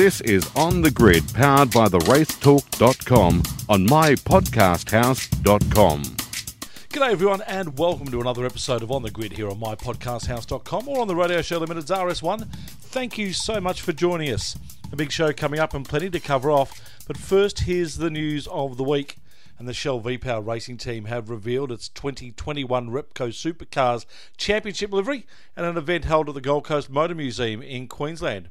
This is On the Grid, powered by the racetalk.com on mypodcasthouse.com. G'day everyone and welcome to another episode of On the Grid here on mypodcasthouse.com or on the Radio Show Limited's RS1. Thank you so much for joining us. A big show coming up and plenty to cover off. But first, here's the news of the week. And the Shell V-Power racing team have revealed its 2021 Repco Supercars Championship livery at an event held at the Gold Coast Motor Museum in Queensland.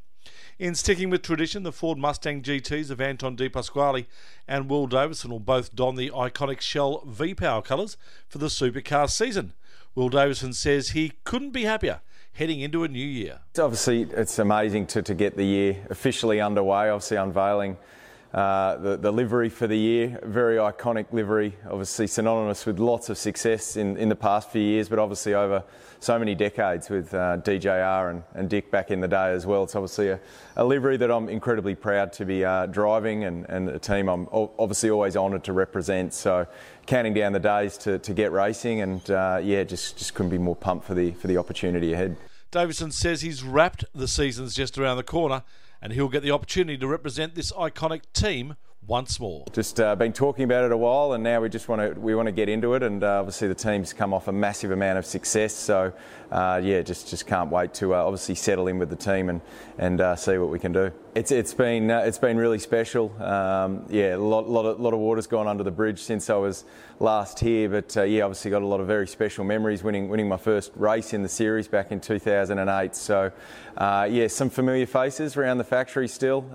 In sticking with tradition, the Ford Mustang GTs of Anton De Pasquale and Will Davison will both don the iconic Shell V-Power colours for the supercar season. Will Davison says he couldn't be happier heading into a new year. Obviously, it's amazing to, to get the year officially underway, obviously unveiling uh, the, the, livery for the year, very iconic livery, obviously synonymous with lots of success in, in the past few years, but obviously over so many decades with uh, DJR and, and, Dick back in the day as well. It's obviously a, a livery that I'm incredibly proud to be uh, driving and, and, a team I'm obviously always honoured to represent. So counting down the days to, to get racing and uh, yeah, just, just couldn't be more pumped for the, for the opportunity ahead. Davison says he's wrapped the season's just around the corner and he'll get the opportunity to represent this iconic team once more. Just uh, been talking about it a while, and now we just want to we want to get into it. And uh, obviously, the team's come off a massive amount of success, so uh, yeah, just just can't wait to uh, obviously settle in with the team and and uh, see what we can do. It's it's been uh, it's been really special. Um, yeah, a lot lot of, lot of water's gone under the bridge since I was last here, but yeah, obviously got a lot of very special memories winning winning my first race in the series back in 2008. So yeah, some familiar faces around the factory still,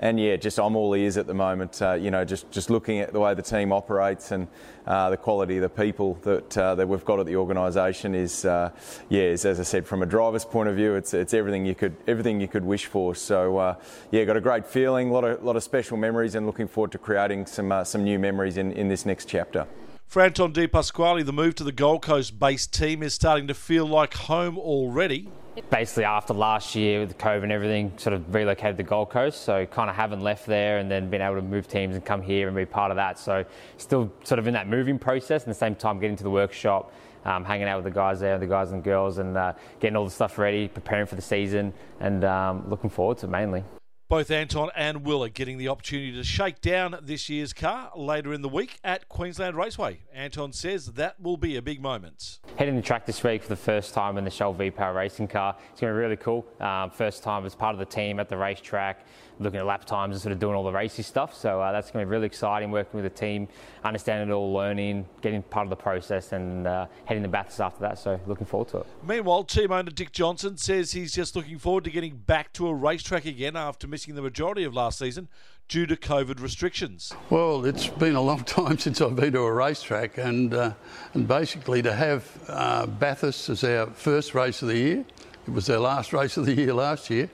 and yeah, just I'm all ears at the moment. Uh, you know, just, just looking at the way the team operates and uh, the quality of the people that uh, that we've got at the organisation is, uh, yeah, is, as I said, from a driver's point of view, it's it's everything you could everything you could wish for. So uh, yeah, got a great feeling, a lot of lot of special memories, and looking forward to creating some uh, some new memories in, in this next chapter. For Anton De Pasquale, the move to the Gold Coast based team is starting to feel like home already. Basically, after last year with COVID and everything, sort of relocated to the Gold Coast, so kind of haven't left there and then been able to move teams and come here and be part of that. So, still sort of in that moving process, and the same time getting to the workshop, um, hanging out with the guys there, the guys and girls, and uh, getting all the stuff ready, preparing for the season, and um, looking forward to it mainly. Both Anton and Will are getting the opportunity to shake down this year's car later in the week at Queensland Raceway. Anton says that will be a big moment. Heading the track this week for the first time in the Shell V Power racing car. It's going to be really cool. Um, first time as part of the team at the racetrack looking at lap times and sort of doing all the racy stuff. So uh, that's going to be really exciting working with the team, understanding it all, learning, getting part of the process, and uh, heading the Bathurst after that. So looking forward to it. Meanwhile, team owner Dick Johnson says he's just looking forward to getting back to a racetrack again after missing the majority of last season due to COVID restrictions. Well, it's been a long time since I've been to a racetrack, and uh, and basically to have uh, Bathurst as our first race of the year. It was our last race of the year last year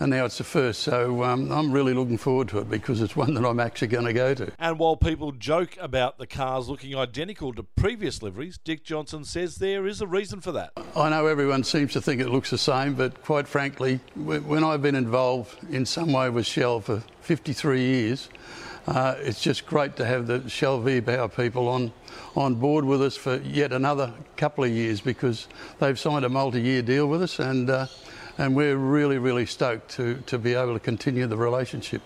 and now it's the first. So um, I'm really looking forward to it because it's one that I'm actually going to go to. And while people joke about the cars looking identical to previous liveries, Dick Johnson says there is a reason for that. I know everyone seems to think it looks the same, but quite frankly, when I've been involved in some way with Shell for 53 years, uh, it's just great to have the Shell V-Power people on on board with us for yet another couple of years because they've signed a multi-year deal with us and uh, and we're really, really stoked to, to be able to continue the relationship.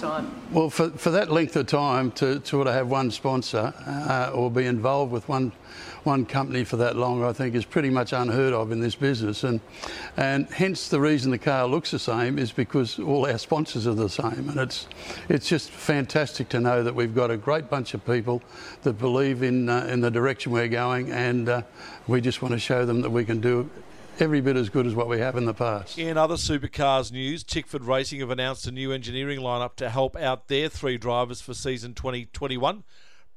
Time. Well, for, for that length of time to, to have one sponsor uh, or be involved with one one company for that long, I think, is pretty much unheard of in this business. And, and hence the reason the car looks the same is because all our sponsors are the same. And it's, it's just fantastic to know that we've got a great bunch of people that believe in, uh, in the direction we're going, and uh, we just want to show them that we can do every bit as good as what we have in the past. In other supercars news, Tickford Racing have announced a new engineering lineup to help out their three drivers for season 2021.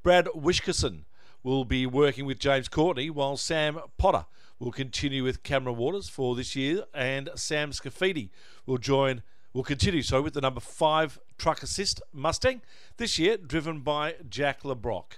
Brad Wishkerson will be working with James Courtney, while Sam Potter will continue with Cameron Waters for this year, and Sam Scafidi will join. Will continue so with the number five truck assist Mustang this year, driven by Jack Le Brocq.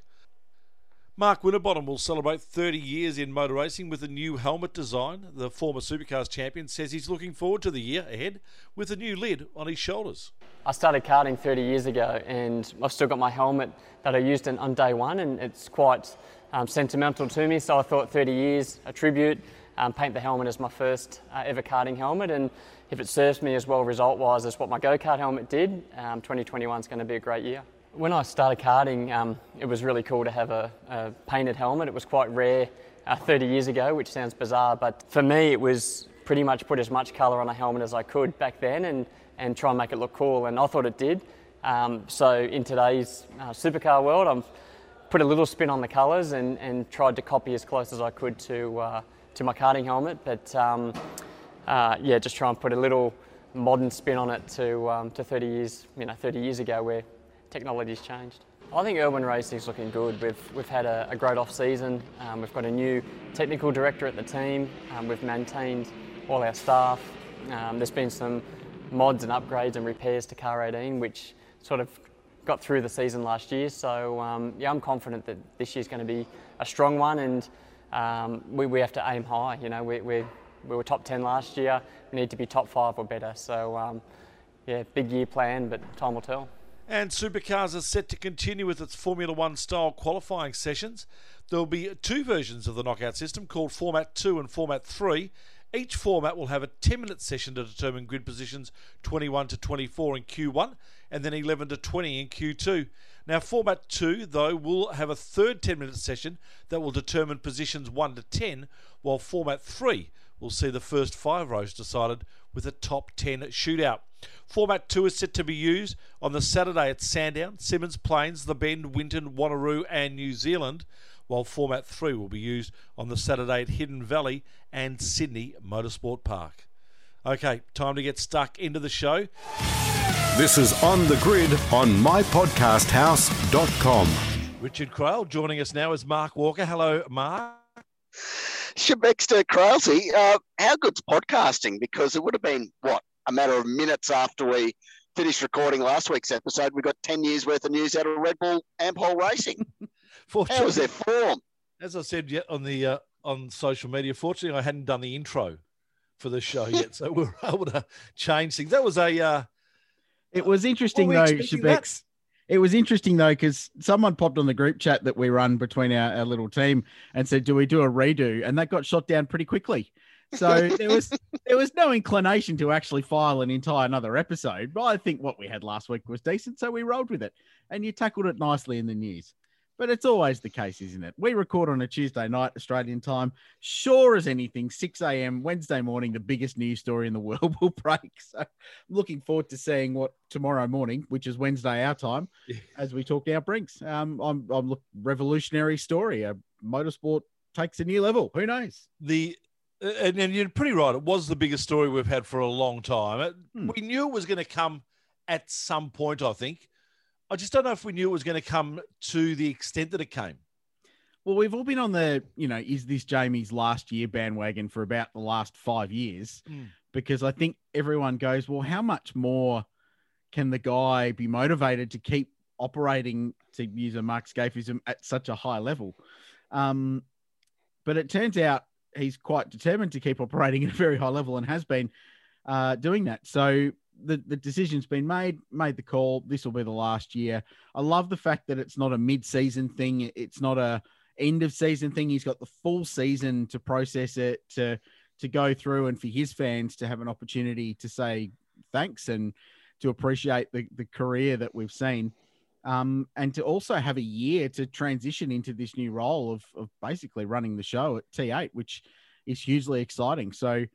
Mark Winterbottom will celebrate 30 years in motor racing with a new helmet design. The former Supercars champion says he's looking forward to the year ahead with a new lid on his shoulders. I started karting 30 years ago and I've still got my helmet that I used on day one and it's quite um, sentimental to me. So I thought 30 years, a tribute. um, paint the helmet as my first uh, ever karting helmet. And if it serves me as well result wise as what my go kart helmet did, um, 2021 is going to be a great year. When I started karting, um, it was really cool to have a, a painted helmet. It was quite rare uh, 30 years ago, which sounds bizarre, but for me, it was pretty much put as much colour on a helmet as I could back then and, and try and make it look cool, and I thought it did. Um, so in today's uh, supercar world, I've put a little spin on the colours and, and tried to copy as close as I could to, uh, to my karting helmet, but um, uh, yeah, just try and put a little modern spin on it to, um, to 30 years, you know, 30 years ago where technology's changed. I think Irwin Racing's looking good. We've, we've had a, a great off season. Um, we've got a new technical director at the team. Um, we've maintained all our staff. Um, there's been some mods and upgrades and repairs to Car 18, which sort of got through the season last year. So um, yeah, I'm confident that this year's going to be a strong one, and um, we, we have to aim high. You know, we, we we were top 10 last year. We need to be top five or better. So um, yeah, big year plan, but time will tell. And Supercars are set to continue with its Formula One style qualifying sessions. There will be two versions of the knockout system called Format 2 and Format 3. Each format will have a 10 minute session to determine grid positions 21 to 24 in Q1 and then 11 to 20 in Q2. Now, Format 2, though, will have a third 10 minute session that will determine positions 1 to 10, while Format 3 will see the first five rows decided with a top 10 shootout. Format 2 is set to be used on the Saturday at Sandown, Symmons Plains, The Bend, Winton, Wanneroo, and New Zealand, while Format 3 will be used on the Saturday at Hidden Valley and Sydney Motorsport Park. Okay, time to get stuck into the show. This is On the Grid on mypodcasthouse.com. Richard Craill joining us now is Mark Walker. Hello, Mark. Shebexter Craillsy, uh, how good's podcasting? Because it would have been, what, a matter of minutes after we finished recording last week's episode, we got 10 years worth of news out of Red Bull Ampol Racing. how was their form? As I said yet on the uh, on social media, fortunately, I hadn't done the intro for the show yet, so we were able to change things. That was a. Uh, it was interesting though, Schibecs. It was interesting though because someone popped on the group chat that we run between our, our little team and said, "Do we do a redo?" And that got shot down pretty quickly. So there was there was no inclination to actually file an entire another episode. But I think what we had last week was decent, so we rolled with it. And you tackled it nicely in the news. But it's always the case, isn't it? We record on a Tuesday night, Australian time. Sure as anything, 6 a.m. Wednesday morning, the biggest news story in the world will break. So I'm looking forward to seeing what tomorrow morning, which is Wednesday our time, as we talk now brings. Um, I'm, I'm look revolutionary story. A motorsport takes a new level. Who knows? The and, and you're pretty right. It was the biggest story we've had for a long time. It, hmm. We knew it was going to come at some point. I think I just don't know if we knew it was going to come to the extent that it came. Well, we've all been on the, you know, is this Jamie's last year bandwagon for about the last five years? Mm. Because I think everyone goes, well, how much more can the guy be motivated to keep operating, to use a Mark Scafism, at such a high level? Um, but it turns out he's quite determined to keep operating at a very high level and has been uh, doing that. So the, the decision's been made, made the call. This will be the last year. I love the fact that it's not a mid-season thing. It's not a end of season thing. He's got the full season to process it, to to go through, and for his fans to have an opportunity to say thanks and to appreciate the, the career that we've seen. Um, and to also have a year to transition into this new role of, of basically running the show at T8, which is hugely exciting. So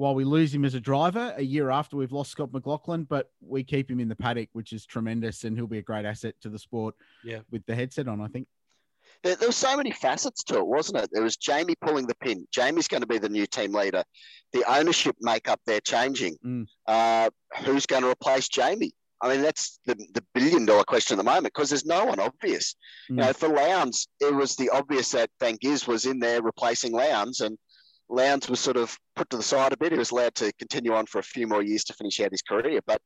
while we lose him as a driver a year after we've lost Scott McLaughlin, but we keep him in the paddock, which is tremendous, and he'll be a great asset to the sport. Yeah, with the headset on, I think. There, there were so many facets to it, wasn't it? There was Jamie pulling the pin. Jamie's going to be the new team leader. The ownership makeup they're changing. Mm. Uh, who's going to replace Jamie? I mean, that's the, the billion dollar question at the moment because there's no one obvious. Mm. You know, for Lowndes, it was the obvious that Van Giz was in there replacing Lowndes, and Lowndes was sort of put to the side a bit. He was allowed to continue on for a few more years to finish out his career. But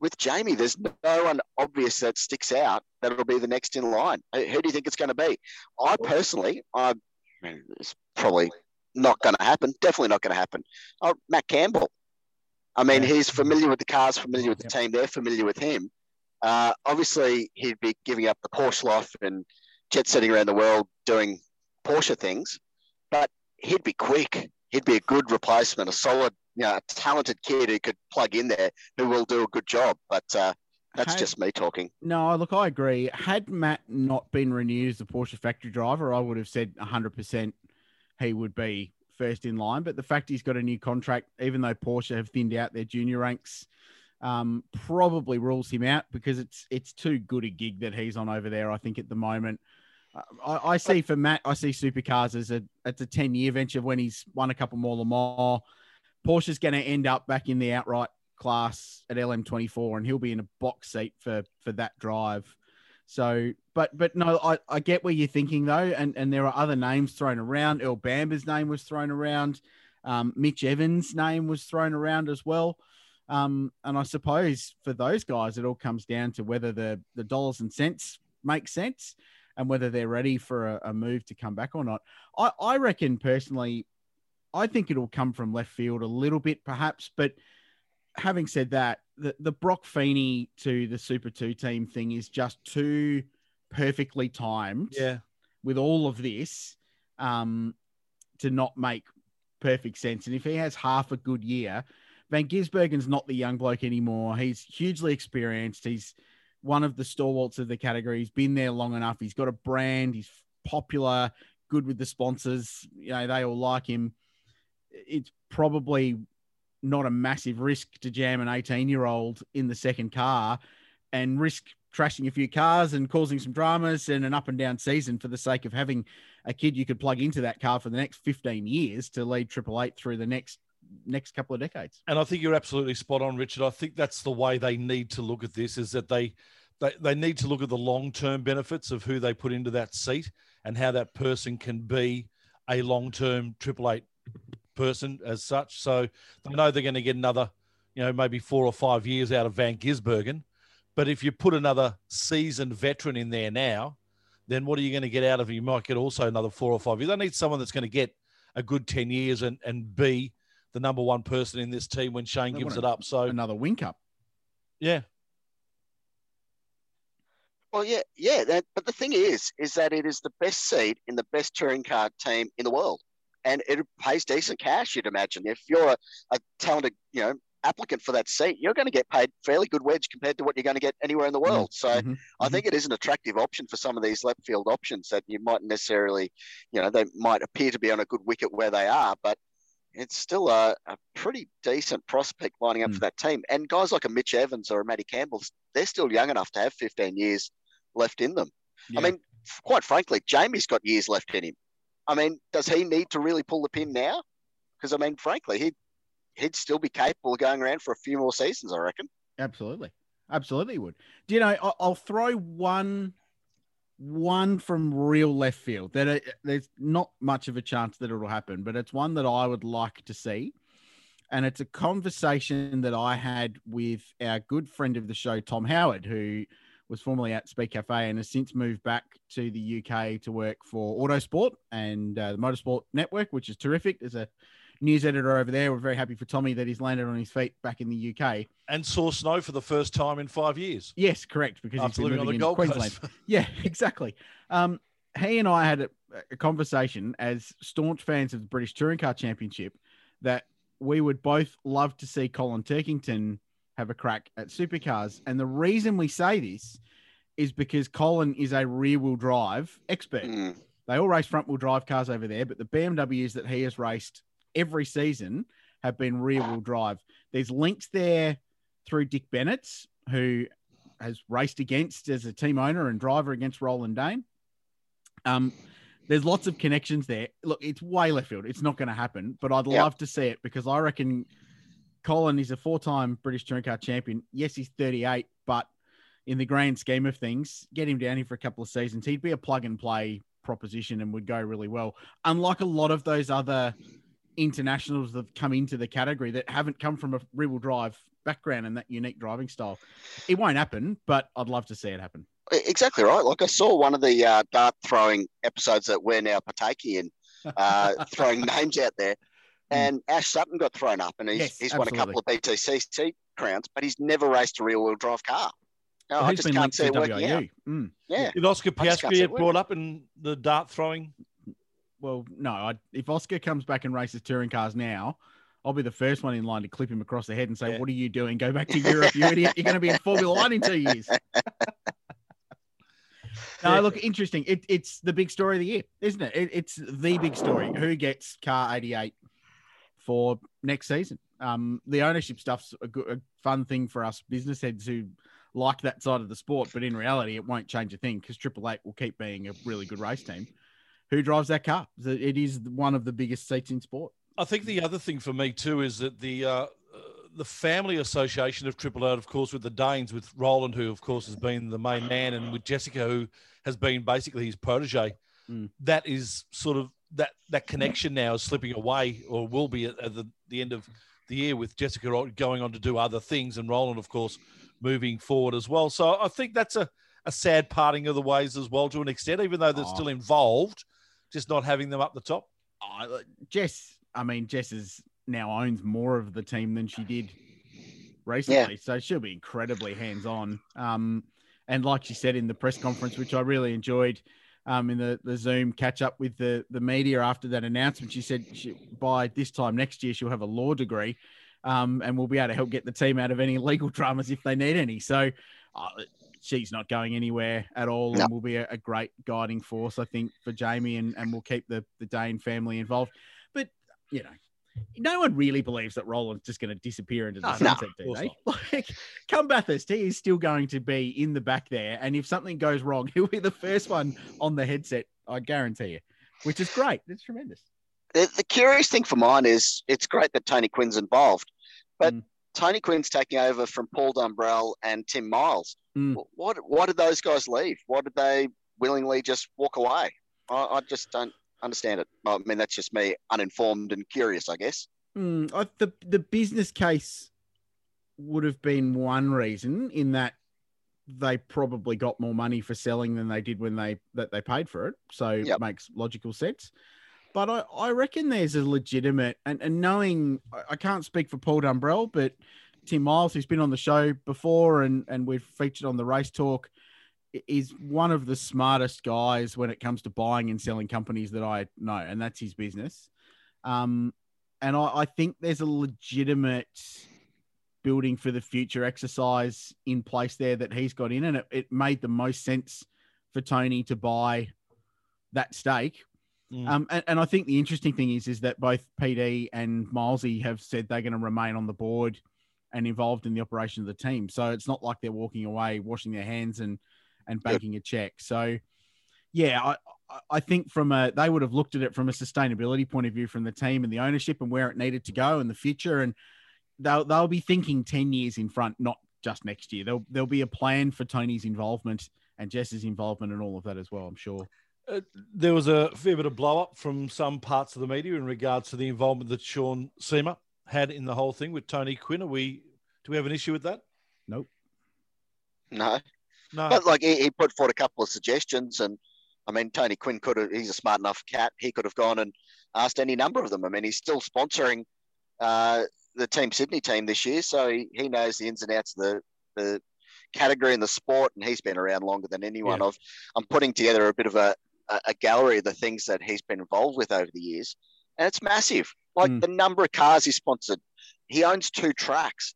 with Jamie, there's no one obvious that sticks out that'll be the next in line. Who do you think it's going to be? I personally, I, mean, it's probably not going to happen. Definitely not going to happen. Oh, Matt Campbell. I mean, he's familiar with the cars, familiar with the team. They're familiar with him. Uh, obviously, he'd be giving up the Porsche life and jet setting around the world doing Porsche things, but he'd be quick. he'd be a good replacement, a solid, you know, a talented kid who could plug in there, who will do a good job. But uh, that's Had- just me talking. No, look, I agree. Had Matt not been renewed as the Porsche factory driver, I would have said 100% he would be first in line. But the fact he's got a new contract, even though Porsche have thinned out their junior ranks, um, probably rules him out because it's it's too good a gig that he's on over there. I think at the moment. I, I see for Matt, I see supercars as a it's a ten year venture when he's won a couple more Le Mans. Porsche's going to end up back in the outright class at LM24, and he'll be in a box seat for for that drive. So, but but no, I, I get where you're thinking though, and and there are other names thrown around. Earl Bamber's name was thrown around. Um, Mitch Evans' name was thrown around as well. Um, and I suppose for those guys, it all comes down to whether the the dollars and cents make sense and whether they're ready for a, a move to come back or not. I, I reckon personally, I think it'll come from left field a little bit, perhaps. But having said that, the, the Brock Feeney to the Super 2 team thing is just too perfectly timed Yeah. with all of this um, to not make perfect sense. And if he has half a good year, Van Gisbergen's not the young bloke anymore. He's hugely experienced. He's one of the stalwarts of the category. He's been there long enough. He's got a brand. He's popular, good with the sponsors. You know, they all like him. It's probably not a massive risk to jam an 18 year old in the second car and risk trashing a few cars and causing some dramas and an up and down season for the sake of having a kid you could plug into that car for the next 15 years to lead Triple Eight through the next next couple of decades. And I think you're absolutely spot on, Richard. I think that's the way they need to look at this is that they they, they need to look at the long term benefits of who they put into that seat and how that person can be a long term Triple Eight person as such. So they know they're going to get another, you know, maybe four or five years out of Van Gisbergen. But if you put another seasoned veteran in there now, then what are you going to get out of him? You might get also another four or five years. They need someone that's going to get a good 10 years and, and be the number one person in this team when Shane They gives want it up. So, Another wink up. yeah, Well, yeah, yeah. That, but the thing is, is that it is the best seat in the best touring car team in the world, and it pays decent cash. You'd imagine if you're a, a talented, you know, applicant for that seat, you're going to get paid fairly good wedge compared to what you're going to get anywhere in the world. So. Mhm, I mhm. think it is an attractive option for some of these left field options that you might necessarily, you know, they might appear to be on a good wicket where they are, but it's still a, a pretty decent prospect lining up Mm. for that team. And guys like a Mitch Evans or a Matty Campbell, they're still young enough to have 15 years left in them. Yeah. I mean, quite frankly, Jamie's got years left in him. I mean, does he need to really pull the pin now? Because I mean, frankly, he'd he'd still be capable of going around for a few more seasons, I reckon. Absolutely, absolutely would. Do you know? I'll throw one, one from real left field. That it, there's not much of a chance that it'll happen, but it's one that I would like to see, and it's a conversation that I had with our good friend of the show, Tom Howard, who was formerly at Speed Cafe and has since moved back to the UK to work for Autosport and uh, the Motorsport Network, which is terrific. There's a news editor over there. We're very happy for Tommy that he's landed on his feet back in the UK. and saw snow for the first time in five years Yes, correct. Because after he's been living on the into Gold Queensland. Coast. Yeah, exactly. Um, he and I had a, a conversation as staunch fans of the British Touring Car Championship that we would both love to see Colin Turkington have a crack at supercars. And the reason we say this is because Colin is a rear wheel drive expert. Mm. They all race front wheel drive cars over there, but the BMWs that he has raced every season have been rear wheel drive. There's links there through Dick Bennetts, who has raced against as a team owner and driver against Roland Dane. Um, there's lots of connections there. Look, it's way left field. It's not going to happen, but I'd Yeah. love to see it because I reckon Colin is a four-time British touring car champion. Yes, he's 38, but in the grand scheme of things, get him down here for a couple of seasons. He'd be a plug and play proposition and would go really well. Unlike a lot of those other internationals that have come into the category that haven't come from a rear wheel drive background and that unique driving style. It won't happen, but I'd love to see it happen. Exactly right. Like I saw one of the uh, dart throwing episodes that we're now partaking in, uh, throwing names out there. And Ash Sutton got thrown up, and he's, Hmm. Yes, he's won a couple of BTCC crowns, but he's never raced a rear wheel drive car. No, I just can't see to it working out. Mm. Yeah, Did Oscar I Piastri get brought up in the dart throwing? Well, no. I, if Oscar comes back and races touring cars now, I'll be the first one in line to clip him across the head and say, Yeah. "What are you doing? Go back to Europe, you idiot! You're going to be in Formula One in two years." No, look, interesting. It, it's the big story of the year, isn't it? it? It's the big story. Who gets car 88 for next season? Um, the ownership stuff's a, good, a fun thing for us business heads who like that side of the sport, but in reality, it won't change a thing because Triple Eight will keep being a really good race team. Who drives that car? It is one of the biggest seats in sport. I think the other thing for me too is that the uh, the family association of Triple Eight, of course, with the Danes, with Roland, who of course has been the main man, and with Jessica, who has been basically his protege. Mm. That is sort of that that connection now is slipping away, or will be at, at the, the end of the year, with Jessica going on to do other things, and Roland, of course, moving forward as well. So I think that's a a sad parting of the ways as well, to an extent, even though they're Oh. still involved, just not having them up the top. Oh, Jess, I mean, Jess is now owns more of the team than she did recently, so she'll be incredibly hands on. Um, and like she said in the press conference, which I really enjoyed, um, in the, the Zoom catch up with the the media after that announcement, she said she, by this time next year she'll have a law degree, um, and we'll be able to help get the team out of any legal dramas if they need any. So. Uh, She's not going anywhere at all, No. and will be a, a great guiding force, I think, for Jamie, and, and will keep the, the Dane family involved. But you know, no one really believes that Roland's just going to disappear into the No, no, sunset, of do they? Like, come Bathurst, he is still going to be in the back there, and if something goes wrong, he'll be the first one on the headset. I guarantee you, which is great. It's tremendous. The, the curious thing for mine is it's great that Tony Quinn's involved, but Mm. Tony Quinn's taking over from Paul Dumbrell and Tim Miles. Mm. Wh- What why did those guys leave? Why did they willingly just walk away? I, I just don't understand it. I mean, that's just me, uninformed and curious, I guess. Hmm, I, the the business case would have been one reason in that they probably got more money for selling than they did when they that they paid for it. So it makes logical sense. But I, I reckon there's a legitimate and, and knowing I, I can't speak for Paul Dumbrell, but Tim Miles, who's been on the show before and, and we've featured on the race talk, is one of the smartest guys when it comes to buying and selling companies that I know, and that's his business. Um, and I, I think there's a legitimate building for the future exercise in place there that he's got in, and it, it made the most sense for Tony to buy that stake. Mm. Um, and, and I think the interesting thing is is that both PD and Milesy have said they're going to remain on the board and involved in the operation of the team. So it's not like they're walking away, washing their hands and and Yep. a check. So yeah, I, I- think from a they would have looked at it from a sustainability point of view from the team and the ownership and where it needed to go in the future, and they'll they'll be thinking ten years in front, not just next year. There'll there'll be a plan for Tony's involvement and Jess's involvement and all of that as well. I'm sure. Uh, there was a fair bit of blow up from some parts of the media in regards to the involvement that Sean Seamer had in the whole thing with Tony Quinn. Are we do we have an issue with that? Nope. No, No. but like he, he put forward a couple of suggestions, and I mean Tony Quinn could have. He's a smart enough cat. He could have gone and asked any number of them. I mean, he's still sponsoring uh, the Team Sydney team this year, so he, he knows the ins and outs of the the category and the sport, and he's been around longer than anyone. Yeah. Of I'm putting together a bit of a, a a gallery of the things that he's been involved with over the years, and it's massive. Like Mm. the number of cars he sponsored. He owns two tracks.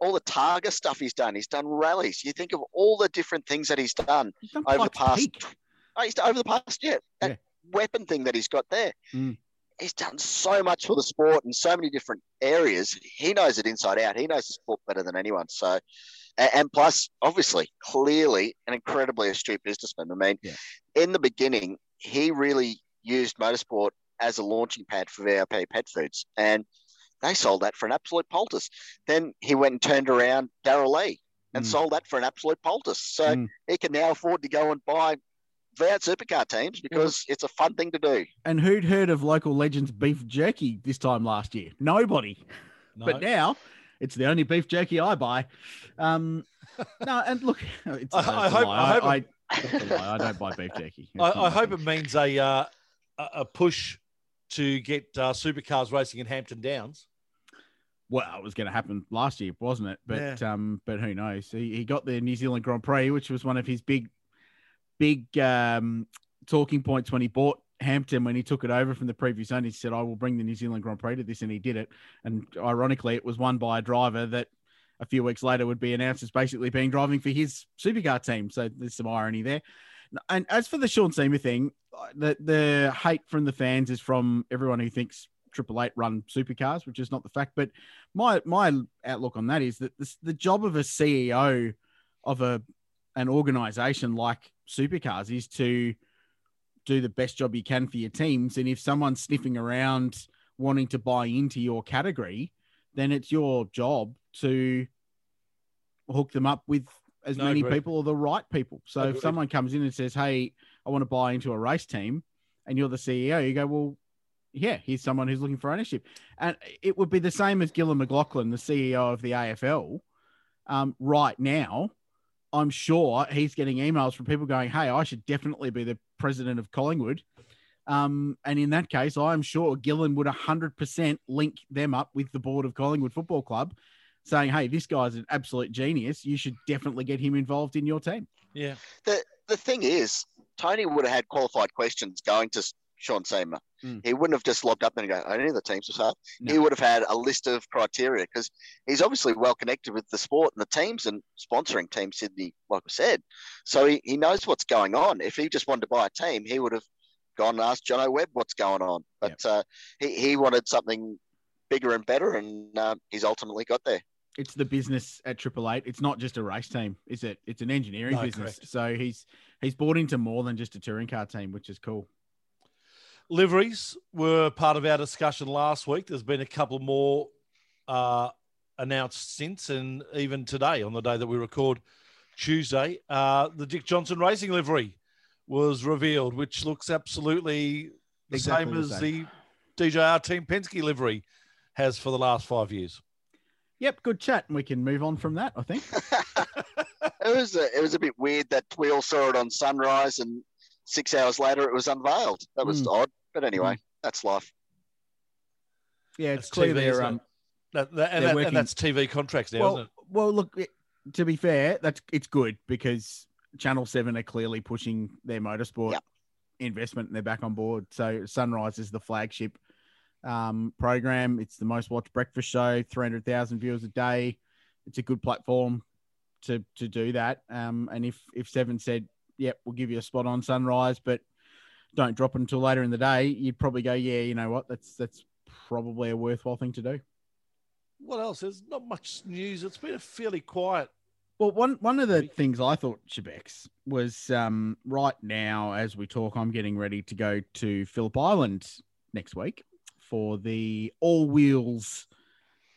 All the Targa stuff he's done. He's done rallies. You think of all the different things that he's done He's done over the past. Oh, he's over the past, yeah. That Yeah. weapon thing that he's got there. Mm. He's done so much for the sport in so many different areas. He knows it inside out. He knows the sport better than anyone. So, and plus, obviously, clearly, an incredibly astute businessman. I mean, Yeah. in the beginning, he really used motorsport as a launching pad for VIP pet foods, and they sold that for an absolute poultice. Then he went and turned around Darrell Lea and Mm. sold that for an absolute poultice. So Mm. he can now afford to go and buy V8 supercar teams because it's a fun thing to do. And who'd heard of local legends beef jerky this time last year? Nobody. no. But now it's the only beef jerky I buy. Um, no, and look, it's, I- it's I a hope- I hope I, it- that's. I don't buy beef jerky. I, I hope it means a uh, a a push to get uh, supercars racing in Hampton Downs. Well, it was going to happen last year, wasn't it? But um, but who knows? He, he got the New Zealand Grand Prix, which was one of his big, big um, talking points when he bought Hampton when he took it over from the previous owner. He said, "I will bring the New Zealand Grand Prix to this," and he did it. And ironically, it was won by a driver that a few weeks later would be announced as basically being driving for his supercar team. So there's some irony there. And as for the Sean Seamer thing, the the hate from the fans is from everyone who thinks Triple Eight run supercars, which is not the fact. But my my outlook on that is that this, the job of a CEO of a an organization like supercars is to do the best job you can for your teams. And if someone's sniffing around wanting to buy into your category, then it's your job to hook them up with as No, many agreed. people or the right people. So Agreed. if someone comes in and says, Hey, I want to buy into a race team, and you're the CEO, you go, Well, yeah, here's someone who's looking for ownership. And it would be the same as Gillon McLachlan, the CEO of the AFL, um, right now. I'm sure he's getting emails from people going, Hey, I should definitely be the president of Collingwood. Um, and in that case, I'm sure Gillon would 100% link them up with the board of Collingwood Football Club, saying, Hey, this guy's an absolute genius. You should definitely get him involved in your team. Yeah. the the thing is, Tony would have had qualified questions going to Sean Seamer. Mm. He wouldn't have just logged up and go, any of the teams was hard. No. He would have had a list of criteria because he's obviously well connected with the sport and the teams and sponsoring Team Sydney, like I said. So he, he knows what's going on. If he just wanted to buy a team, he would have gone and asked John O'Webb what's going on. But uh, he, he wanted something bigger and better, and uh, he's ultimately got there. It's the business at Triple Eight. It's not just a race team, is it? It's an engineering No, business. correct. So he's he's bought into more than just a touring car team, which is cool. Liveries were part of our discussion last week. There's been a couple more uh, announced since, and even today, on the day that we record Tuesday, uh, the Dick Johnson Racing livery was revealed, which looks absolutely the Exactly same the as same. the DJR Team Penske livery has for the last five years. Yep, good chat, and we can move on from that. I think. It was a, it was a bit weird that we all saw it on Sunrise, and six hours later it was unveiled. That was Mm. odd, but anyway, that's life. Yeah, it's That's clear TV, they're um, That, that- and, They're that- and that's TV contracts now, isn't well, it? well, look. To be fair, that's it's good because Channel Seven are clearly pushing their motorsport Yep. investment, and they're back on board. So Sunrise is the flagship um, program. It's the most watched breakfast show, three hundred thousand viewers a day. It's a good platform to to do that. Um, and if if Seven said, "Yep, we'll give you a spot on Sunrise," but don't drop until later in the day, you'd probably go, "Yeah, you know what? That's that's probably a worthwhile thing to do." What else? There's not much news. It's been a fairly quiet. Well, one one of the things I thought, Schibecs, was um, right now as we talk, I'm getting ready to go to Phillip Island next week for the all wheels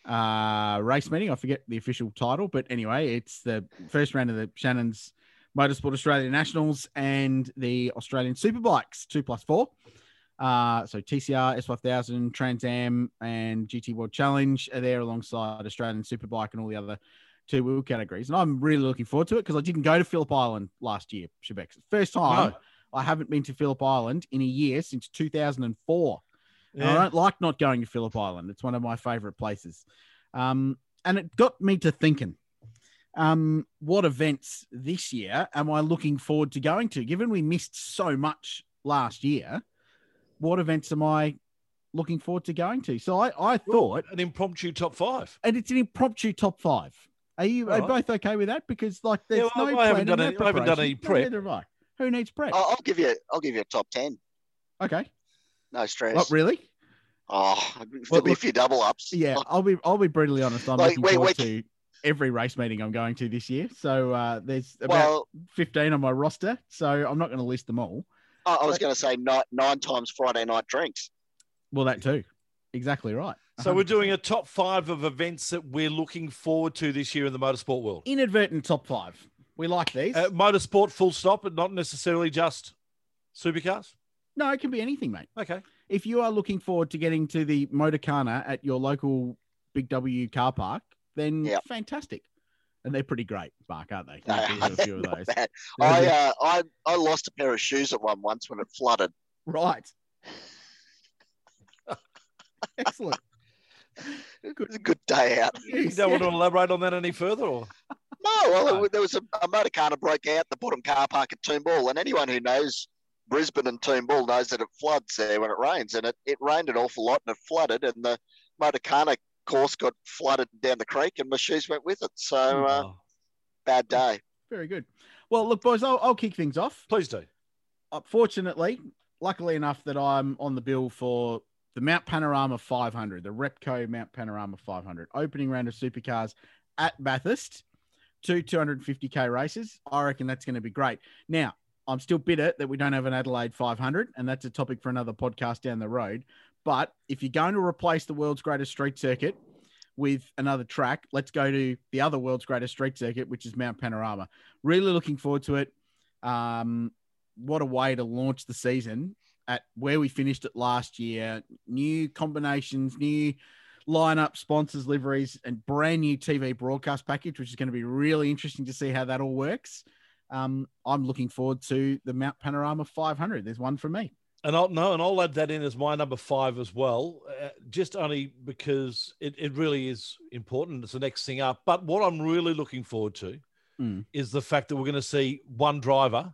uh, race meeting. I forget the official title, but anyway, it's the first round of the Shannon's Motorsport Australia Nationals and the Australian Superbikes two plus four. Uh, so TCR, S5000, Trans Am, and GT World Challenge are there alongside Australian Superbike and all the other two wheel categories. And I'm really looking forward to it because I didn't go to Phillip Island last year, Schibecs. First time No. I haven't been to Phillip Island in a year since 2004. And I don't like not going to Phillip Island. It's one of my favorite places. Um, and it got me to thinking um, what events this year am I looking forward to going to? Given we missed so much last year, what events am I looking forward to going to? So I, I thought, An impromptu top five. and it's an impromptu top five. Are you are you All right. both okay with that? Because like there's Yeah, well, no I haven't done any- I haven't done any preparation. No, prep. neither have I. Who needs prep? I'll, I'll give you I'll give you a top ten. Okay. No stress. What really? Oh, if, Well, there'll be a look- few double ups. Yeah, I'll be I'll be brutally honest. I'm Like, looking wait, forward wait. to every race meeting I'm going to this year. So uh, there's about Well, 15 on my roster. So I'm not going to list them all. I, I was going to say nine, nine times Friday night drinks. Well, that too. Exactly right. So we're doing a top five of events that we're looking forward to this year in the motorsport world. inadvertent top five. We like these. Uh, motorsport, full stop, but not necessarily just supercars. No, it can be anything, mate. Okay. If you are looking forward to getting to the Motorkhana at your local Big W car park, then Yep. fantastic. And they're pretty great, Mark, aren't they? No, You've been to a few of those. bad. I, uh, I I lost a pair of shoes at one once when it flooded. Right. Excellent. It was a good day out. You don't want to elaborate on that any further, or No, well, No. it- there was a, a motor car that broke out the bottom car park at Toombul, and anyone who knows Brisbane and Toombul knows that it floods there when it rains, and it, it rained an awful lot and it flooded, and the Motorkhana course got flooded down the creek, and my shoes went with it. So uh, Oh, bad day. Very good. Well, look, boys, I'll, I'll kick things off. please do. Uh, fortunately, luckily enough that I'm on the bill for the Mount Panorama 500, the Repco Mount Panorama 500, opening round of supercars at Bathurst, two 250k races. I reckon that's going to be great. Now, I'm still bitter that we don't have an Adelaide 500, and that's a topic for another podcast down the road. But if you're going to replace the world's greatest street circuit with another track, let's go to the other world's greatest street circuit, which is Mount Panorama. Really looking forward to it. Um, what a way to launch the season at where we finished it last year. New combinations, new lineup, sponsors, liveries, and brand new TV broadcast package, which is going to be really interesting to see how that all works. Um, I'm looking forward to the Mount Panorama 500. There's one for me. And I'll no, and I'll add that in as my number five as well, uh, just only because it, it really is important. It's the next thing up. But what I'm really looking forward to Mm. is the fact that we're going to see one driver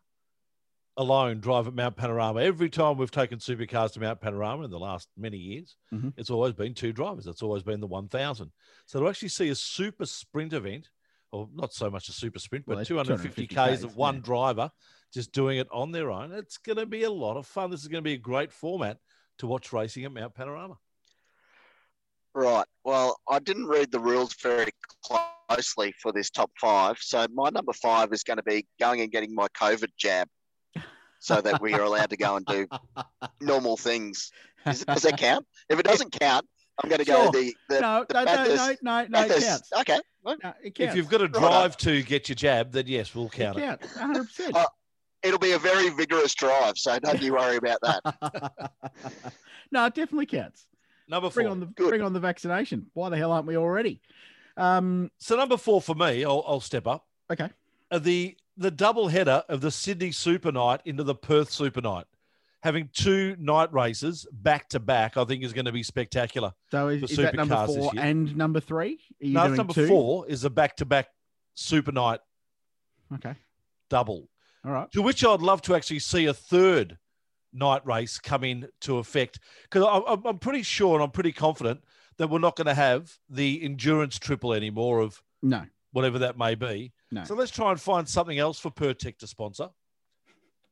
alone drive at Mount Panorama. Every time we've taken supercars to Mount Panorama in the last many years, Mhm. it's always been two drivers. It's always been the 1000. So to actually see a super sprint event, or not so much a super sprint, but Well, 250 Ks 250Ks, of one yeah. driver just doing it on their own, it's going to be a lot of fun. This is going to be a great format to watch racing at Mount Panorama. Right. Well, I didn't read the rules very closely for this top five. So my number five is going to be going and getting my COVID jab so that we are allowed to go and do normal things. Is does that count? If it doesn't count, I'm going to go Sure. to the, the, no, the no, no, Bathurst- no, no, no, it counts. Okay. Well, No, it counts. If you've got to Righto. drive to get your jab, then yes, we'll count it. counts. 100%. Uh, It'll be a very vigorous drive, so don't you worry about that. no, it definitely counts. Number four. Bring on the Good. bring on the vaccination. Why the hell aren't we already? Um, So number four for me, I'll, I'll step up. okay. Uh, the the double header of the Sydney Super Night into the Perth Super Night, having two night races back to back, I think is going to be spectacular. So is, is that number four and number three? Are you No, number two? four is a back to back Super Night Okay. double, All right. to which I'd love to actually see a third night race come in to effect because I'm, I'm pretty sure and I'm pretty confident that we're not going to have the endurance triple anymore of No. whatever that may be. No. So let's try and find something else for Pirtek to sponsor.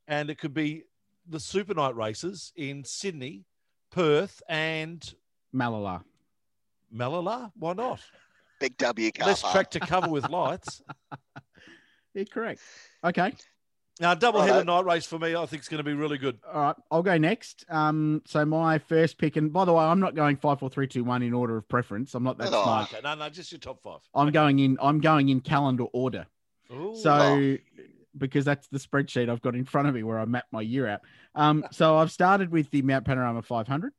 And it could be the Super Night races in Sydney, Perth, and Mallala. Mallala. Why not? Big W car Less park. track to cover with lights. You're correct. Okay. Now, double header night race for me, I think is going to be really good. All right. I'll go next. Um, so my first pick, and by the way, I'm not going five, four, three, two, one in order of preference. I'm not that Oh. smart. Okay, no, no, just your top five. I'm going in. I'm going in calendar order. Ooh. So because that's the spreadsheet I've got in front of me where I map my year out. Um, so I've started with the Mount Panorama 500.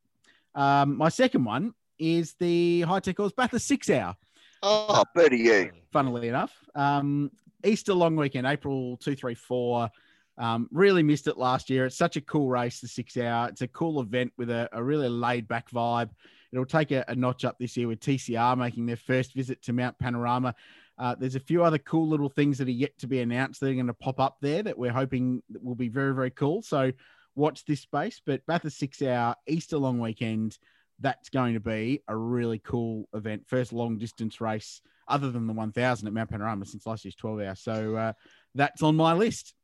Um, my second one is the Hi-Tec Oils Bathurst six hour. Oh, birdie you. Funnily enough, um, Easter long weekend, April two, three, four. Um, really missed it last year. It's such a cool race, the six hour. It's a cool event with a, a really laid back vibe. It'll take a, a notch up this year with TCR making their first visit to Mount Panorama. Uh, there's a few other cool little things that are yet to be announced that are going to pop up there that we're hoping that will be very, very cool. So watch this space. But Bathurst six hour Easter long weekend, that's going to be a really cool event. First long distance race other than the 1000 at Mount Panorama since last year's 12 hour. So uh, that's on my list.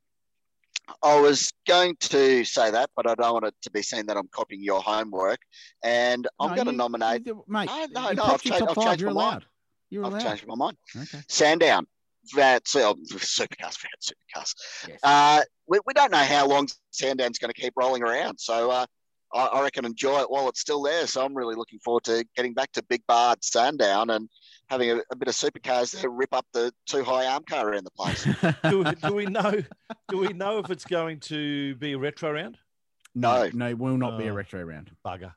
I was going to say that, but I don't want it to be seen that I'm copying your homework. And I'm No, going to nominate. you- mate. No, no, no, I've changed- I've changed You're my mind. Allowed. You're I've allowed. changed my mind. Okay. Sandown. That's oh, supercars, forget supercars. Yes. Uh, we, we don't know how long Sandown's going to keep rolling around. So uh, I, I reckon enjoy it while it's still there. So I'm really looking forward to getting back to Big Bard Sandown and having a, a bit of supercars there rip up the two high arm car around the place. do, do we know? Do we know if it's going to be a retro round? no, No. no, it will not be a Oh. retro round. Bugger.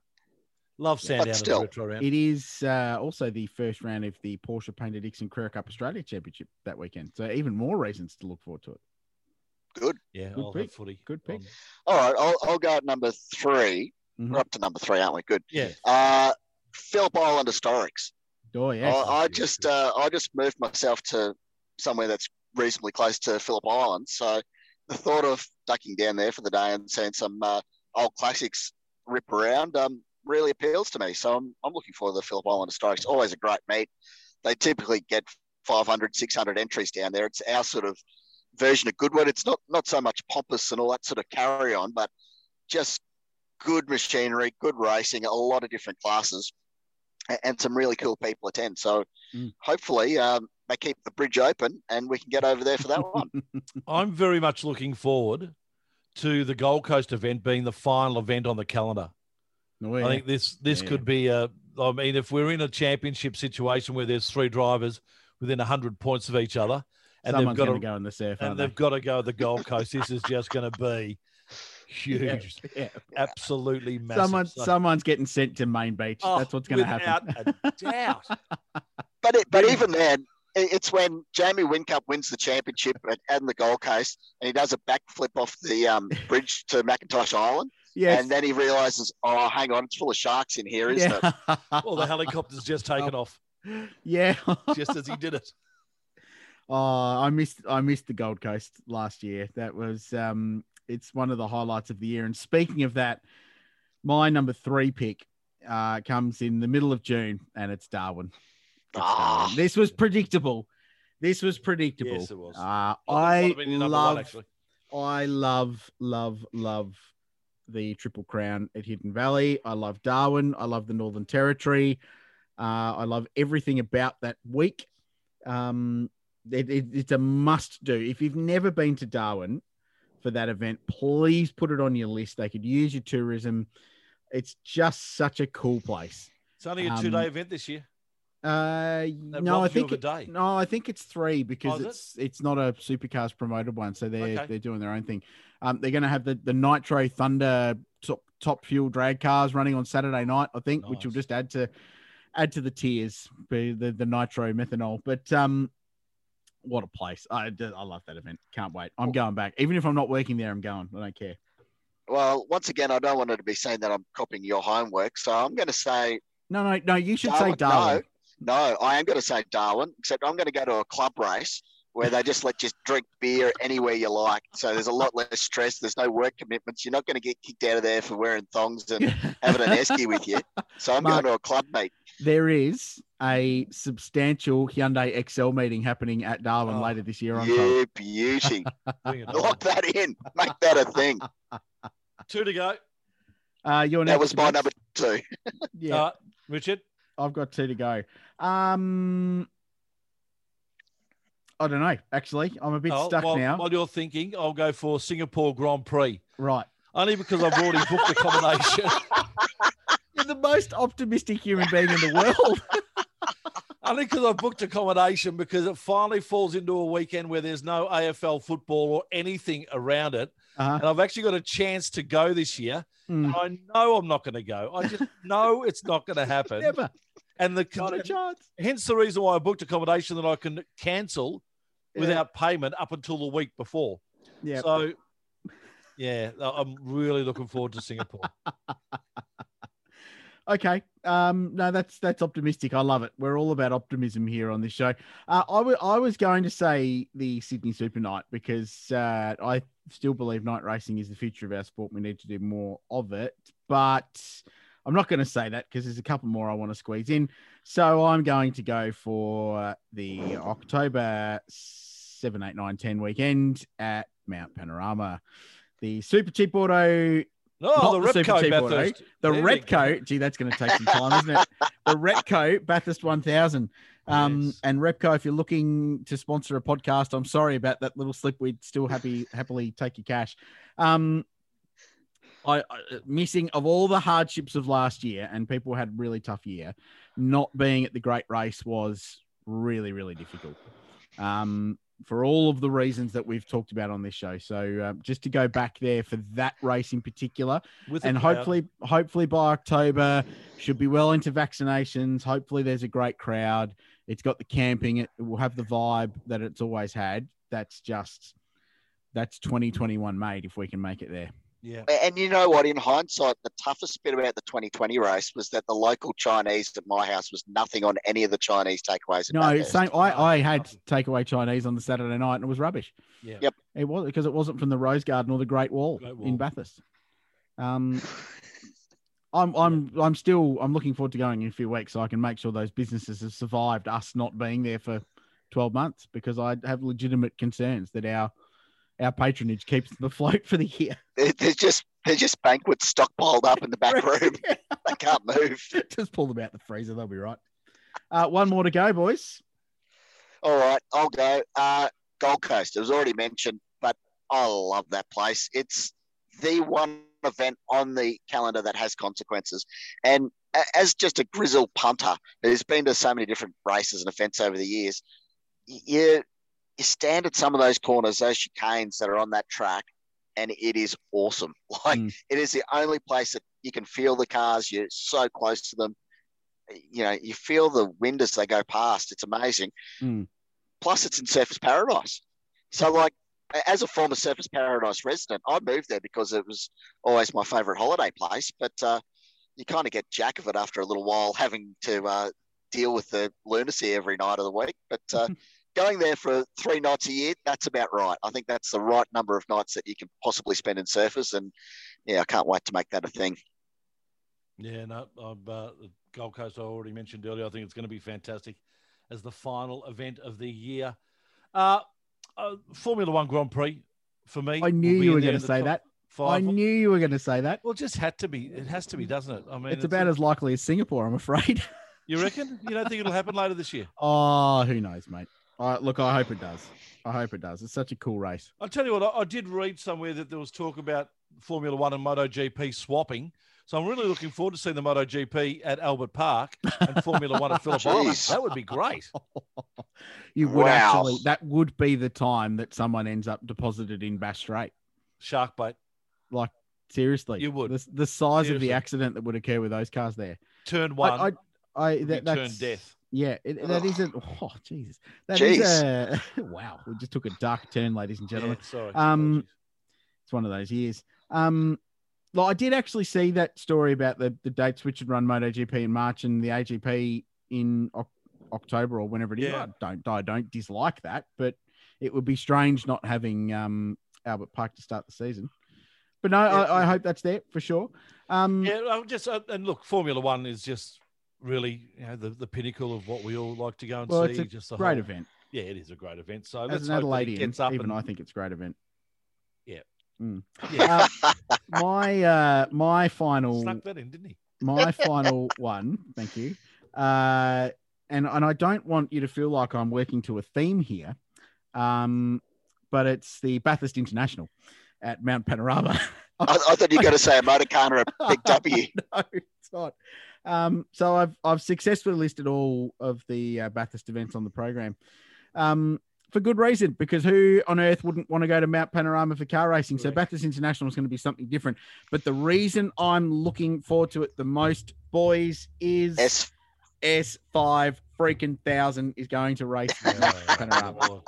Love But Sandown as a still, retro round. It is uh, also the first round of the Porsche Paynter Dixon Carrera Cup Australia Championship that weekend. So even more reasons to look forward to it. Good. Yeah, good I'll pick. footy. Good pick. on- All right, I'll, I'll go at number 3 we Mhm. We're up to number three, aren't we? Good. Yeah. Uh, Phillip Island Historics. Oh yeah. I, I just uh, I just moved myself to somewhere that's reasonably close to Phillip Island. So the thought of ducking down there for the day and seeing some uh, old classics rip around um, really appeals to me. So I'm, I'm looking forward to the Phillip Island Historics. Always a great meet. They typically get 500, 600 entries down there. It's our sort of version of Goodwood. It's not not so much pompous and all that sort of carry on, but just good machinery, good racing, a lot of different classes, and some really cool people attend. So mm. hopefully um, they keep the bridge open and we can get over there for that one. I'm very much looking forward to the Gold Coast event being the final event on the calendar. Oh, yeah. I think this this yeah. could be a. I mean, if we're in a championship situation where there's three drivers within hundred points of each other, and Someone's they've got to go in the surf, and they've got to go the Gold Coast. this is just going to be huge, yeah, yeah. absolutely massive. Someone, so, someone's getting sent to Main Beach. Oh, That's what's going to happen. a doubt. but it, but even then, it's when Jamie Whincup wins the championship at, at the Gold Coast, and he does a backflip off the um, bridge to McIntosh Island. Yes. And then he realizes, oh, hang on, it's full of sharks in here, isn't yeah. it? well, the helicopter's just taken oh. off. Yeah. just as he did it. Oh, I missed I missed the Gold Coast last year. That was um it's one of the highlights of the year. And speaking of that, my number three pick uh, comes in the middle of June, and it's Darwin. It's ah. Darwin. This was predictable. This was predictable. Yes, it was. Uh, I love, one, I love, love, love the Triple Crown at Hidden Valley. I love Darwin. I love the Northern Territory. Uh, I love everything about that week. Um, it, it, it's a must do. If you've never been to Darwin, for that event, please put it on your list. They could use your tourism. It's just such a cool place. It's only a two day um, event this year. Uh, no, I think it, no, I think it's three because oh, it's it? it's not a supercars promoted one, so they're okay. they're doing their own thing. Um, they're going to have the the Nitro Thunder top, top fuel drag cars running on Saturday night, I think, nice. which will just add to add to the tears the the, the nitro methanol. But um, what a place! I I love that event. Can't wait. I'm going back. Even if I'm not working there, I'm going. I don't care. Well, once again, I don't want it to be saying that I'm copying your homework, so I'm going to say no, no, no. You should Darwin, say Darwin. No, no, I am going to say Darwin. Except I'm going to go to a club race where they just let you drink beer anywhere you like. So there's a lot less stress. There's no work commitments. You're not going to get kicked out of there for wearing thongs and having an esky with you. So I'm Mark, going to a club meet. There is a substantial Hyundai Excel meeting happening at Darwin oh, later this year. On yeah, beauty. Lock that in. Make that a thing. Two to go. Uh, your that was my number two. yeah, uh, Richard. I've got two to go. Um, I don't know. Actually, I'm a bit oh, stuck while, now. While you're thinking, I'll go for Singapore Grand Prix. Right. Only because I've already booked accommodation. You're the most optimistic human being in the world. Only because I've booked accommodation because it finally falls into a weekend where there's no AFL football or anything around it. Uh-huh. And I've actually got a chance to go this year. Mm. I know I'm not going to go. I just know it's not going to happen. Never. And the not a chance. Hence the reason why I booked accommodation that I can cancel yeah. without payment up until the week before. Yeah. So, yeah, I'm really looking forward to Singapore. okay. Um, no, that's that's optimistic. I love it. We're all about optimism here on this show. Uh, I, w- I was going to say the Sydney Super Night because uh, I still believe night racing is the future of our sport. We need to do more of it, but I'm not going to say that because there's a couple more I want to squeeze in. So I'm going to go for the October 7, 8, 9, 10 weekend at Mount Panorama. The Super Cheap Auto Oh, the, the Repco Bathurst. The there Repco. Gee, that's going to take some time, isn't it? The Repco Bathurst 1000. Um, yes. And Repco, if you're looking to sponsor a podcast, I'm sorry about that little slip. We'd still happy happily take your cash. Um, I, I, missing of all the hardships of last year, and people had really tough year. Not being at the great race was really really difficult. Um, for all of the reasons that we've talked about on this show. So uh, just to go back there for that race in particular, With and hopefully, hopefully by October, should be well into vaccinations. Hopefully, there's a great crowd. It's got the camping. It will have the vibe that it's always had. That's just that's 2021 made if we can make it there. Yeah. And you know what? In hindsight, the toughest bit about the 2020 race was that the local Chinese at my house was nothing on any of the Chinese takeaways. No, same. I, I had takeaway Chinese on the Saturday night and it was rubbish. Yeah. Yep. It was because it wasn't from the Rose Garden or the Great Wall, Great Wall. in Bathurst. Um, I'm I'm I'm still I'm looking forward to going in a few weeks so I can make sure those businesses have survived us not being there for 12 months because I have legitimate concerns that our our patronage keeps them afloat for the year. There's just there's just banquets stockpiled up in the back room. they can't move. Just pull them out the freezer, they'll be right. Uh, one more to go, boys. All right, I'll go. Uh, Gold Coast. It was already mentioned, but I love that place. It's the one event on the calendar that has consequences. And as just a grizzled punter who's been to so many different races and events over the years, you you stand at some of those corners, those chicanes that are on that track, and it is awesome. Like Mm. it is the only place that you can feel the cars. You're so close to them. You know, you feel the wind as they go past. It's amazing. Mm. Plus, it's in Surfers Paradise. So, like, as a former Surfers Paradise resident, I moved there because it was always my favourite holiday place. But uh, you kind of get jack of it after a little while, having to uh, deal with the lunacy every night of the week. But uh, going there for three nights a year, that's about right. I think that's the right number of nights that you can possibly spend in surfers. And yeah, I can't wait to make that a thing. Yeah, no, I'm, uh, the Gold Coast I already mentioned earlier. I think it's going to be fantastic as the final event of the year. Uh, uh, Formula One Grand Prix for me. I knew you were going to say that. Five. I knew you were going to say that. Well, it just had to be. It has to be, doesn't it? I mean, It's about a- as likely as Singapore, I'm afraid. You reckon? You don't think it'll happen later this year? oh, who knows, mate? Uh, look, I hope it does. I hope it does. It's such a cool race. I'll tell you what. I, I did read somewhere that there was talk about Formula One and MotoGP swapping. So I'm really looking forward to seeing the MotoGP at Albert Park and Formula One at Phillip Island. That would be great. You would Wow. actually, that would be the time that someone ends up deposited in Bass Strait. Shark bait. Like, seriously. You would. The, the size of the accident that would occur with those cars there. Turn one. I, I, I would be that, turn that's, death. Yeah, it, that is a, oh, Jesus. That is Jeez. a, wow. We just took a dark turn, ladies and gentlemen. Yeah, sorry. Um, Apologies. It's one of those years. Um, well, I did actually see that story about the, the dates which would run MotoGP in March and the AGP in Oc- October or whenever it is. Yeah. I don't I don't dislike that, but it would be strange not having um, Albert Park to start the season. But no, Yeah. I, I hope that's there for sure. Um, Yeah, I just uh, and look, Formula One is just really you know the, the pinnacle of what we all like to go and well, see. it's a just the great whole- event. Yeah, it is a great event. So As let's an hope that Adelaidean, gets up even and I think it's a great event. Yeah. Mm. yeah, Uh, my uh, my final snuck that in, didn't he? my final one, thank you. Uh, and and I don't want you to feel like I'm working to a theme here, um, but it's the Bathurst International at Mount Panorama. I, I thought you were going to say a motor car or a big W. no, it's not. Um, so I've I've successfully listed all of the uh, Bathurst events on the program. Um, for good reason, because who on earth wouldn't want to go to Mount Panorama for car racing? So Bathurst International is going to be something different. But the reason I'm looking forward to it the most, boys, is S S5 freaking thousand is going to race there. Panorama. Oh,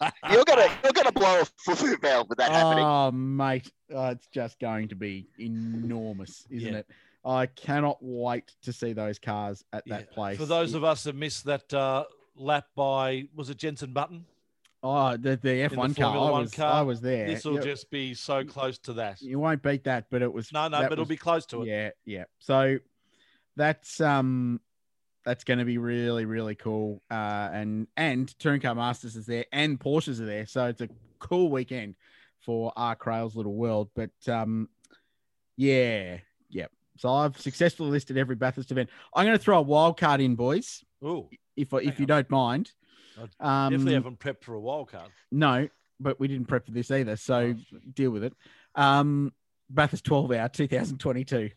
You're gonna you're gonna blow a fufu valve with that happening. Oh, mate, uh, it's just going to be enormous, isn't Yeah. it? I cannot wait to see those cars at yeah. that place. For those of us that missed that uh, lap by was it Jenson Button? oh, the, the F1 car, I was, car, I was there. This will You- just be so close to that. you won't beat that, but it was No, no, but it'll be close to it. Yeah, yeah. So that's um that's going to be really really cool. Uh, and and Touring Car Masters is there, and Porsches are there, so it's a cool weekend for our Crail's little world. But um, yeah. So I've successfully listed every Bathurst event. I'm going to throw a wild card in, boys, Oh, if if you on. don't mind. Um, definitely haven't prepped for a wild card. no, but we didn't prep for this either, so deal with it. Um, Bathurst 12 hour 2022.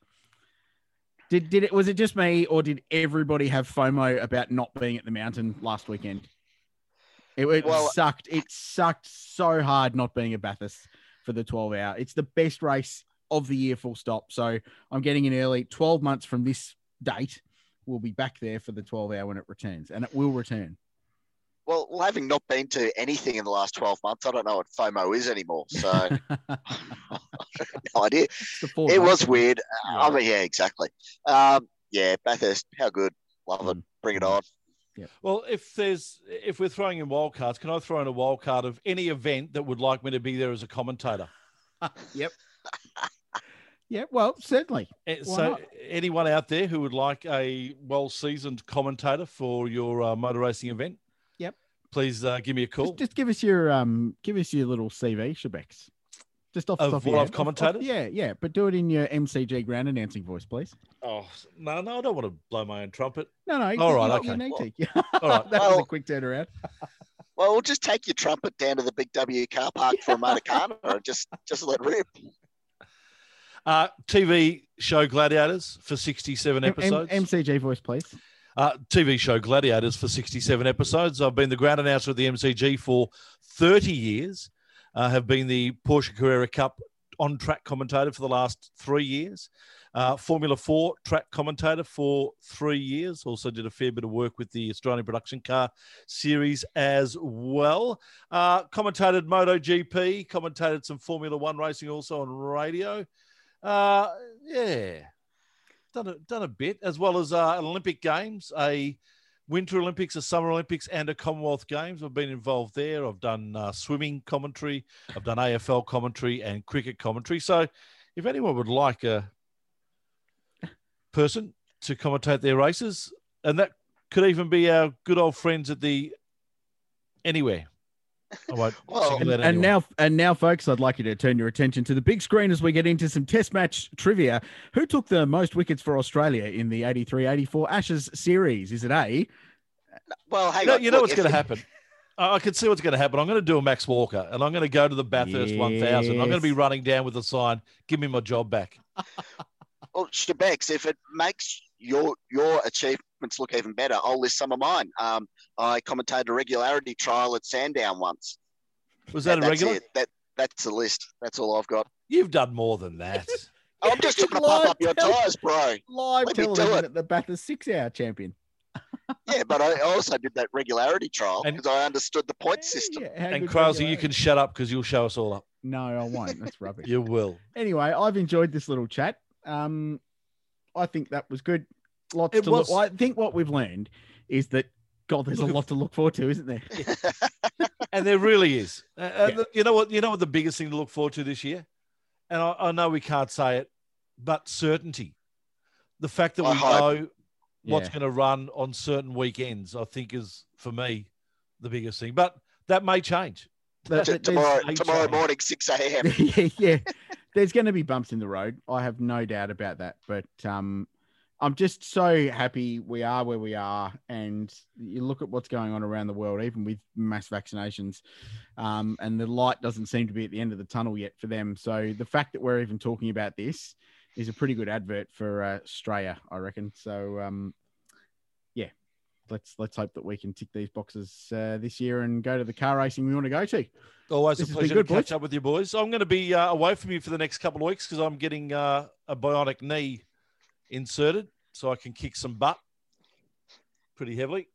Did did it was it just me or did everybody have FOMO about not being at the mountain last weekend? It, it Well- sucked. It sucked so hard not being at Bathurst for the 12 hour. It's the best race of the year, full stop. So I'm getting in early. 12 months from this date, we'll be back there for the 12 hour when it returns, and it will return. Well, well, having not been to anything in the last 12 months, I don't know what FOMO is anymore. So, no idea. It was races. weird. I mean, yeah, exactly. Um, yeah, Bathurst, how good. Love it. Mm. Bring it on. Well, if there's if we're throwing in wild cards, can I throw in a wild card of any event that would like me to be there as a commentator? Yep. Yeah, well, certainly. Eh, Why So, not? anyone out there who would like a well seasoned commentator for your uh, motor racing event? Yep. Please uh, give me a call. Just, just give us your um, give us your little CV, Schibecs. Just off the Of top what I've head. Off- off- commentated? yeah, yeah, but do it in your MCG ground announcing voice, please. oh no, no, I don't want to blow my own trumpet. No, no. All you- right, you, okay. You need to. All right. that was a Well- quick turnaround. Well, we'll just take your trumpet down to the Big W car park for a motor car and just, just let rip. Uh, TV show Gladiators for 67 M- M- episodes. MCG voice, please. Uh, TV show Gladiators for 67 episodes. I've been the ground announcer at the MCG for 30 years. Uh, have been the Porsche Carrera Cup on track commentator for the last three years. Uh, Formula Four track commentator for three years. Also did a fair bit of work with the Australian Production Car Series as well. Uh, commentated MotoGP, commentated some Formula One racing also on radio. Uh, yeah, done a, done a bit, as well as uh, Olympic Games, a Winter Olympics, a Summer Olympics, and a Commonwealth Games. I've been involved there. I've done uh, swimming commentary, I've done AFL commentary and cricket commentary. So, if anyone would like a person to commentate their races, and that could even be our good old friends at the Anywhere. I won't Well, single out And now, and now, folks, I'd like you to turn your attention to the big screen as we get into some Test match trivia. Who took the most wickets for Australia in the 83-84 Ashes series? Is it A? Well, hang you know, on. you know Look, what's going to happen. I I can see what's going to happen. I'm going to do a Max Walker, and I'm going to go to the Bathurst 1000. I'm going to be running down with a sign, "Give me my job back." Well, Schibecs, if it makes your your achievements look even better, I'll list some of mine. Um, I commentated a regularity trial at Sandown once. Was that a that's regular? it. That that's the list. That's all I've got. You've done more than that. I'm just trying to pump up your Live tires, bro. Live Let me do television it. at the Bathurst six-hour champion. Yeah, but I also did that regularity trial because I understood the point system. Yeah, and good Krause, you can shut up because you'll show us all up. No, I won't. That's rubbish. You will. Anyway, I've enjoyed this little chat. Um, I think that was good. Lots It to was. look. I think what we've learned is that God, there's a lot to look forward to, isn't there? And there really is. Uh, uh, Yeah. You know what? You know what the biggest thing to look forward to this year, and I, I know we can't say it, but certainty. The fact that I we hope. know what's Yeah. going to run on certain weekends, I think, is for me the biggest thing. But that may change. But- T- tomorrow, tomorrow change. morning, six a.m. yeah, yeah. There's going to be bumps in the road. I have no doubt about that. But um, I'm just so happy we are where we are. And you look at what's going on around the world, even with mass vaccinations, um, and the light doesn't seem to be at the end of the tunnel yet for them. So the fact that we're even talking about this is a pretty good advert for uh, Australia, I reckon. So um, let's let's hope that we can tick these boxes uh, this year and go to the car racing we want to go to. Always This a pleasure good, to catch boys. up with you boys. I'm going to be uh, away from you for the next couple of weeks because I'm getting uh, a bionic knee inserted so I can kick some butt pretty heavily,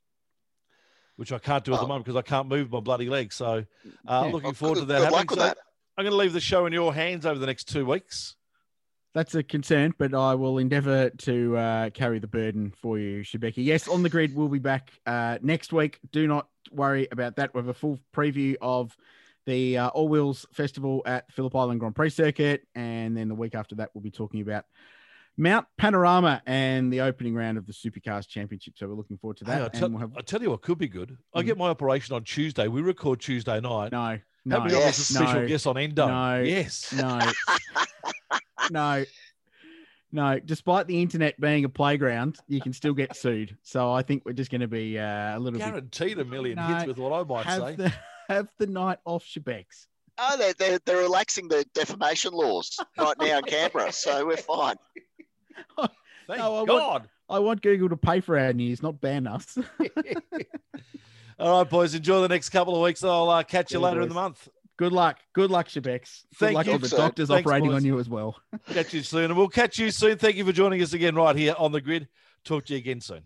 which I can't do at the Oh. moment because I can't move my bloody leg. So uh, Yeah. looking Well, forward good- to that happening. So that. I'm going to leave the show in your hands over the next two weeks. That's a concern, but I will endeavour to uh, carry the burden for you, Shebeki. Yes, on the grid, we'll be back uh, next week. Do not worry about that. We have a full preview of the uh, All Wheels Festival at Phillip Island Grand Prix Circuit, and then the week after that, we'll be talking about Mount Panorama and the opening round of the Supercars Championship. So we're looking forward to that. Hey, I, and tell, we'll have I tell you what could be good. I get my operation on Tuesday. We record Tuesday night. no, no, Have me on as a Yes. special No. guest on Endo. No. Yes. no, no, no. Despite the internet being a playground, you can still get sued. So I think we're just going to be uh, a little bit Guaranteed a million No, hits with what I might have say. the have the night off, Schibecs. Oh, they're, they're, they're relaxing the defamation laws right now in Canberra, so we're fine. Thank No, I want- God. I want Google to pay for our news, not ban us. All right, boys. Enjoy the next couple of weeks. I'll uh, catch you Yeah, later in the month. Good luck. Good luck, Schibecs. Good Thank luck you, to the sir. doctors Thanks, operating boys. on you as well. Catch you soon. And we'll catch you soon. Thank you for joining us again right here on the grid. Talk to you again soon.